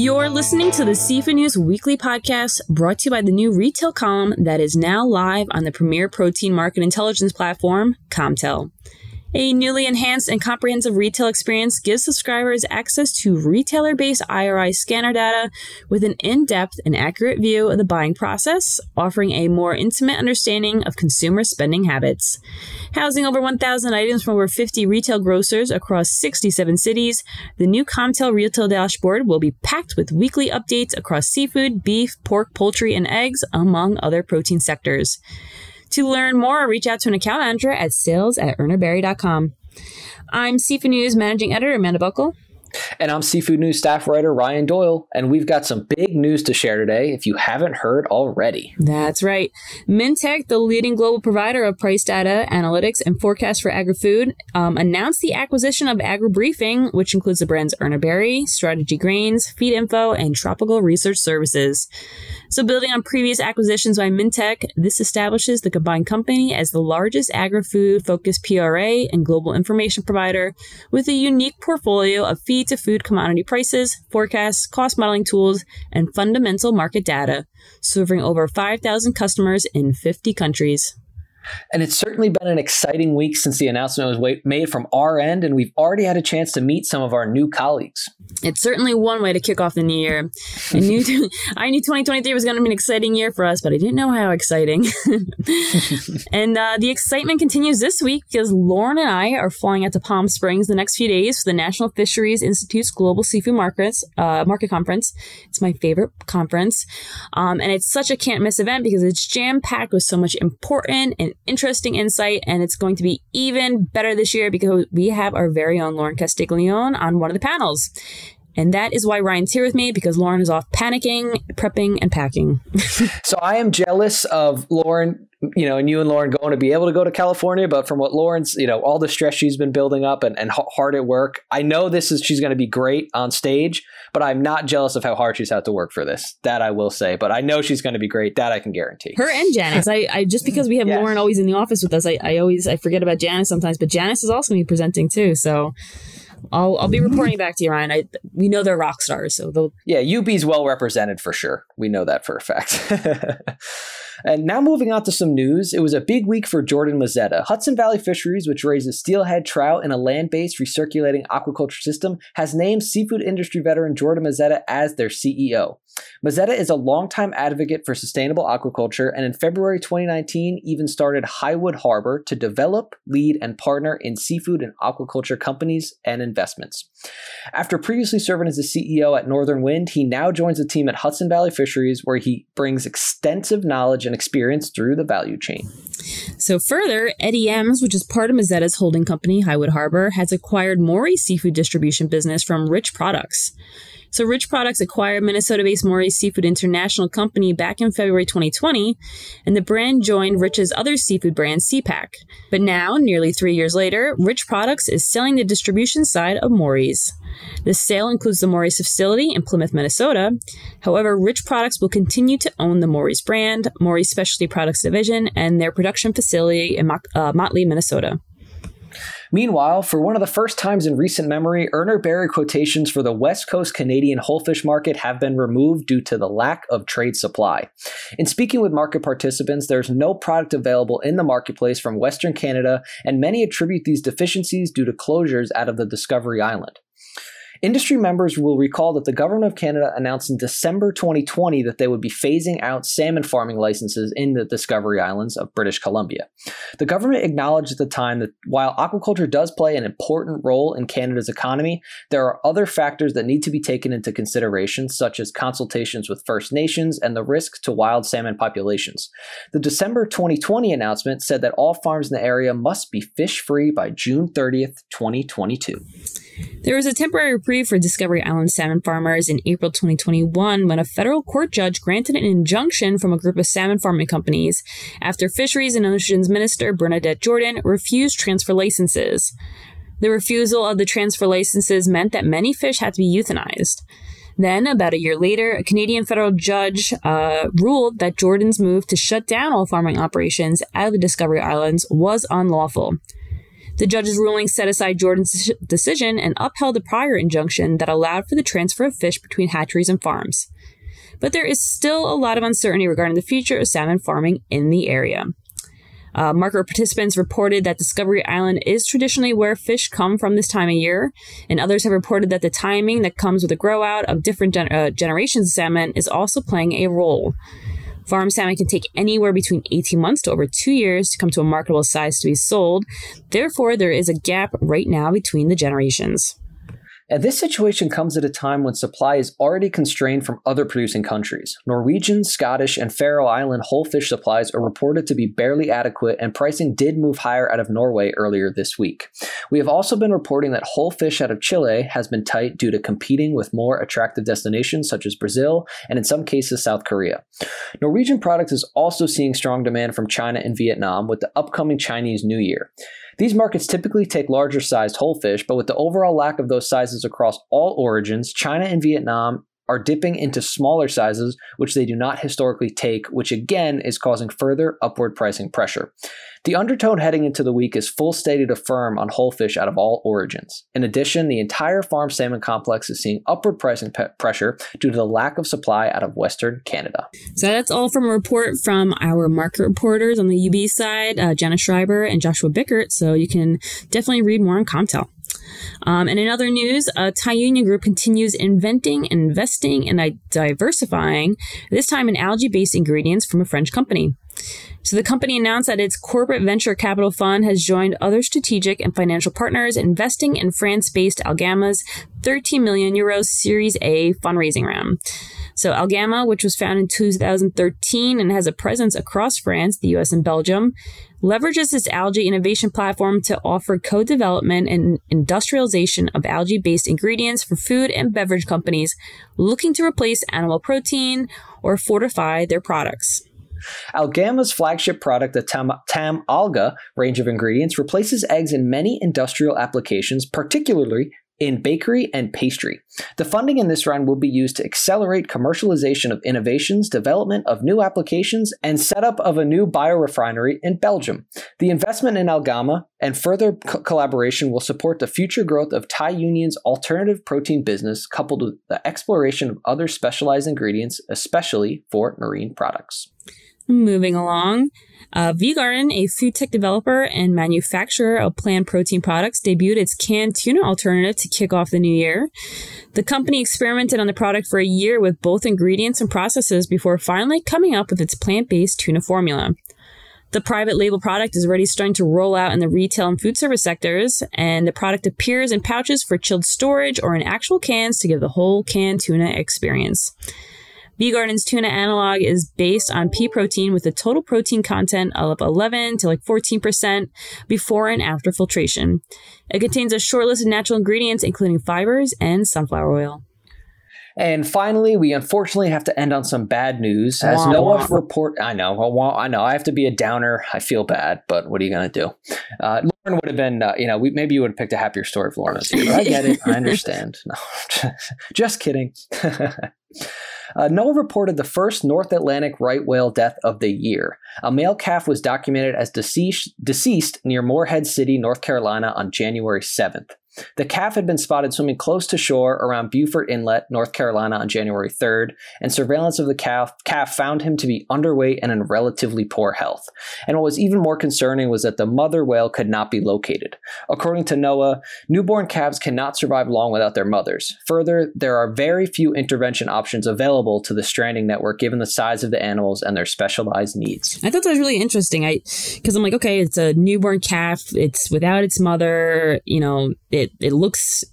You're listening to the Seafood News Weekly Podcast brought to you by the new retail column that is now live on the premier protein market intelligence platform, Comtell. A newly enhanced and comprehensive retail experience gives subscribers access to retailer based IRI scanner data with an in depth and accurate view of the buying process, offering a more intimate understanding of consumer spending habits. Housing over 1,000 items from over 50 retail grocers across 67 cities, the new Comtell retail dashboard will be packed with weekly updates across seafood, beef, pork, poultry, and eggs, among other protein sectors. To learn more, reach out to an account manager at sales at urnerbarry.com. I'm Seafood News Managing Editor Amanda Buckle. And I'm Seafood News staff writer Ryan Doyle, and we've got some big news to share today if you haven't heard already. That's right. Mintec, the leading global provider of price data, analytics, and forecasts for agri-food, um, announced the acquisition of AgriBriefing, which includes the brands Urner Barry, Strategy Grains, Feed Info, and Tropical Research Services. So, building on previous acquisitions by Mintec, this establishes the combined company as the largest agri-food focused PRA and global information provider with a unique portfolio of feed to food commodity prices, forecasts, cost modeling tools, and fundamental market data, serving over 5,000 customers in 50 countries. And it's certainly been an exciting week since the announcement was made from our end, and we've already had a chance to meet some of our new colleagues. It's certainly one way to kick off the new year. I knew I knew 2023 was going to be an exciting year for us, but I didn't know how exciting. and uh, the excitement continues this week because Lauren and I are flying out to Palm Springs the next few days for the National Fisheries Institute's Global Seafood Markets uh, Market Conference. It's my favorite conference, um, and it's such a can't miss event because it's jam packed with so much important and interesting insight, and it's going to be even better this year because we have our very own Lauren Castiglione on one of the panels. And that is why Ryan's here with me because Lauren is off panicking, prepping, and packing. so I am jealous of Lauren you know, and you and Lauren going to be able to go to California, but from what Lauren's, you know, all the stress she's been building up and, and hard at work, I know this is she's going to be great on stage, but I'm not jealous of how hard she's had to work for this. That I will say, but I know she's going to be great. That I can guarantee. Her and Janice. I, I just because we have yes. Lauren always in the office with us, I, I always I forget about Janice sometimes, but Janice is also going to be presenting too. So I'll I'll be mm-hmm. reporting back to you, Ryan. I we know they're rock stars, so they'll yeah. UB's well represented for sure. We know that for a fact. And now moving on to some news, it was a big week for Jordan Mazzetta. Hudson Valley Fisheries, which raises steelhead trout in a land-based recirculating aquaculture system, has named seafood industry veteran Jordan Mazzetta as their CEO. Mazzetta is a longtime advocate for sustainable aquaculture and in February 2019 even started Highwood Harbor to develop, lead, and partner in seafood and aquaculture companies and investments. After previously serving as the CEO at Northern Wind, he now joins the team at Hudson Valley Fisheries where he brings extensive knowledge and experience through the value chain. So, further, Eddie Ems, which is part of Mazzetta's holding company, Highwood Harbor, has acquired Morey's seafood distribution business from Rich Products. So, Rich Products acquired Minnesota based Morey's Seafood International Company back in February 2020, and the brand joined Rich's other seafood brand, SeaPak. But now, nearly three years later, Rich Products is selling the distribution side of Morey's. The sale includes the Morey's facility in Plymouth, Minnesota. However, Rich Products will continue to own the Morey's brand, Morey's Specialty Products Division, and their production facility in uh, Motley, Minnesota. Meanwhile, for one of the first times in recent memory, Urner Barry quotations for the West Coast Canadian whole fish market have been removed due to the lack of trade supply. In speaking with market participants, there's no product available in the marketplace from Western Canada, and many attribute these deficiencies due to closures out of the Discovery Island. Industry members will recall that the Government of Canada announced in December 2020 that they would be phasing out salmon farming licenses in the Discovery Islands of British Columbia. The government acknowledged at the time that while aquaculture does play an important role in Canada's economy, there are other factors that need to be taken into consideration, such as consultations with First Nations and the risk to wild salmon populations. The December 2020 announcement said that all farms in the area must be fish free by June 30th, 2022. There was a temporary reprieve for Discovery Island salmon farmers in April 2021 when a federal court judge granted an injunction from a group of salmon farming companies after Fisheries and Oceans Minister Bernadette Jordan refused transfer licenses. The refusal of the transfer licenses meant that many fish had to be euthanized. Then, about a year later, a Canadian federal judge uh, ruled that Jordan's move to shut down all farming operations out of the Discovery Islands was unlawful. The judge's ruling set aside Jordan's decision and upheld the prior injunction that allowed for the transfer of fish between hatcheries and farms. But there is still a lot of uncertainty regarding the future of salmon farming in the area. Uh, market participants reported that Discovery Island is traditionally where fish come from this time of year, and others have reported that the timing that comes with the grow out of different gen- uh, generations of salmon is also playing a role. Farm salmon can take anywhere between 18 months to over two years to come to a marketable size to be sold. Therefore, there is a gap right now between the generations. And this situation comes at a time when supply is already constrained from other producing countries. Norwegian, Scottish, and Faroe Island whole fish supplies are reported to be barely adequate, and pricing did move higher out of Norway earlier this week. We have also been reporting that whole fish out of Chile has been tight due to competing with more attractive destinations such as Brazil and in some cases South Korea. Norwegian product is also seeing strong demand from China and Vietnam with the upcoming Chinese New Year. These markets typically take larger sized whole fish, but with the overall lack of those sizes across all origins, China and Vietnam are dipping into smaller sizes, which they do not historically take, which again is causing further upward pricing pressure. The undertone heading into the week is full stated affirm on whole fish out of all origins. In addition, the entire farm salmon complex is seeing upward pricing pe- pressure due to the lack of supply out of Western Canada. So that's all from a report from our market reporters on the UB side, uh, Jenna Schreiber and Joshua Bickert. So you can definitely read more on Comtell. Um, and in other news, uh, Thai Union Group continues inventing, investing, and diversifying, this time in algae based ingredients from a French company. So the company announced that its corporate venture capital fund has joined other strategic and financial partners investing in France-based Algama's 13 million euros Series A fundraising round. So Algama, which was founded in 2013 and has a presence across France, the US, and Belgium, leverages its algae innovation platform to offer co-development and industrialization of algae-based ingredients for food and beverage companies looking to replace animal protein or fortify their products. Algama's flagship product, the Tam, Tam Alga range of ingredients, replaces eggs in many industrial applications, particularly in bakery and pastry. The funding in this round will be used to accelerate commercialization of innovations, development of new applications, and setup of a new biorefinery in Belgium. The investment in Algama and further co- collaboration will support the future growth of Thai Union's alternative protein business, coupled with the exploration of other specialized ingredients, especially for marine products. Moving along, uh, Garden, a food tech developer and manufacturer of plant protein products, debuted its canned tuna alternative to kick off the new year. The company experimented on the product for a year with both ingredients and processes before finally coming up with its plant based tuna formula. The private label product is already starting to roll out in the retail and food service sectors, and the product appears in pouches for chilled storage or in actual cans to give the whole canned tuna experience. V Garden's tuna analog is based on pea protein with a total protein content of 11 to like 14% before and after filtration. It contains a short list of natural ingredients, including fibers and sunflower oil. And finally, we unfortunately have to end on some bad news. As NOAA wah. report, I know, I know, I have to be a downer. I feel bad, but what are you going to do? Uh, Lauren would have been, uh, you know, we, maybe you would have picked a happier story if Lauren was here. I get it. I understand. No, just kidding. Uh, reported the first North Atlantic right whale death of the year. A male calf was documented as deceased, deceased near Morehead City, North Carolina on January 7th. The calf had been spotted swimming close to shore around Beaufort Inlet, North Carolina on January 3rd, and surveillance of the calf, calf found him to be underweight and in relatively poor health. And what was even more concerning was that the mother whale could not be located. According to NOAA, newborn calves cannot survive long without their mothers. Further, there are very few intervention options available to the stranding network given the size of the animals and their specialized needs. I thought that was really interesting. I because I'm like, okay, it's a newborn calf, it's without its mother, you know, it it looks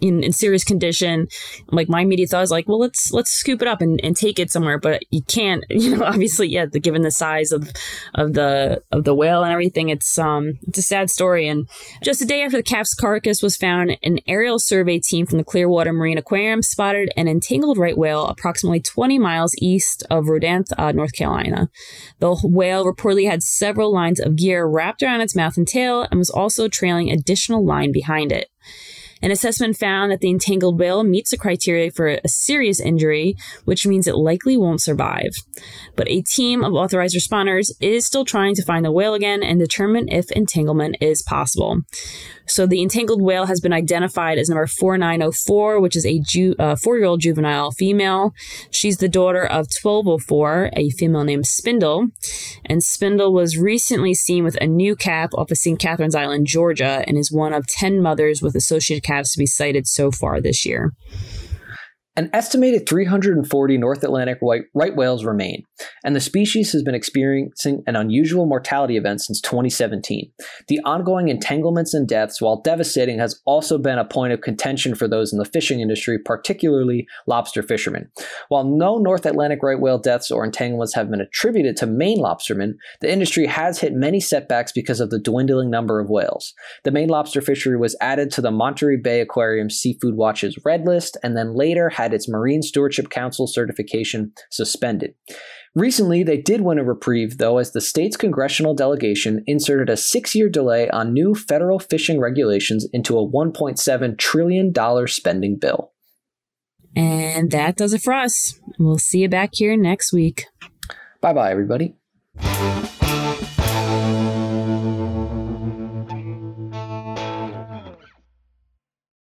in, in serious condition. Like my immediate thought is like, well, let's let's scoop it up and, and take it somewhere, but you can't. You know, obviously, yeah, the, given the size of of the of the whale and everything, it's um it's a sad story. And just a day after the calf's carcass was found, an aerial survey team from the Clearwater Marine Aquarium spotted an entangled right whale approximately 20 miles east of Rodanthe, uh, North Carolina. The whale reportedly had several lines of gear wrapped around its mouth and tail, and was also trailing additional line behind it. An assessment found that the entangled whale meets the criteria for a serious injury, which means it likely won't survive. But a team of authorized responders is still trying to find the whale again and determine if entanglement is possible. So the entangled whale has been identified as number 4904, which is a ju- uh, four-year-old juvenile female. She's the daughter of 1204, a female named Spindle. And Spindle was recently seen with a new cap off of St. Catherines Island, Georgia, and is one of 10 mothers with associated calves to be sighted so far this year. An estimated 340 North Atlantic white, right whales remain, and the species has been experiencing an unusual mortality event since 2017. The ongoing entanglements and deaths, while devastating, has also been a point of contention for those in the fishing industry, particularly lobster fishermen. While no North Atlantic right whale deaths or entanglements have been attributed to Maine lobstermen, the industry has hit many setbacks because of the dwindling number of whales. The Maine lobster fishery was added to the Monterey Bay Aquarium Seafood Watch's red list and then later had had its Marine Stewardship Council certification suspended. Recently, they did win a reprieve, though, as the state's congressional delegation inserted a six year delay on new federal fishing regulations into a $1.7 trillion spending bill. And that does it for us. We'll see you back here next week. Bye bye, everybody.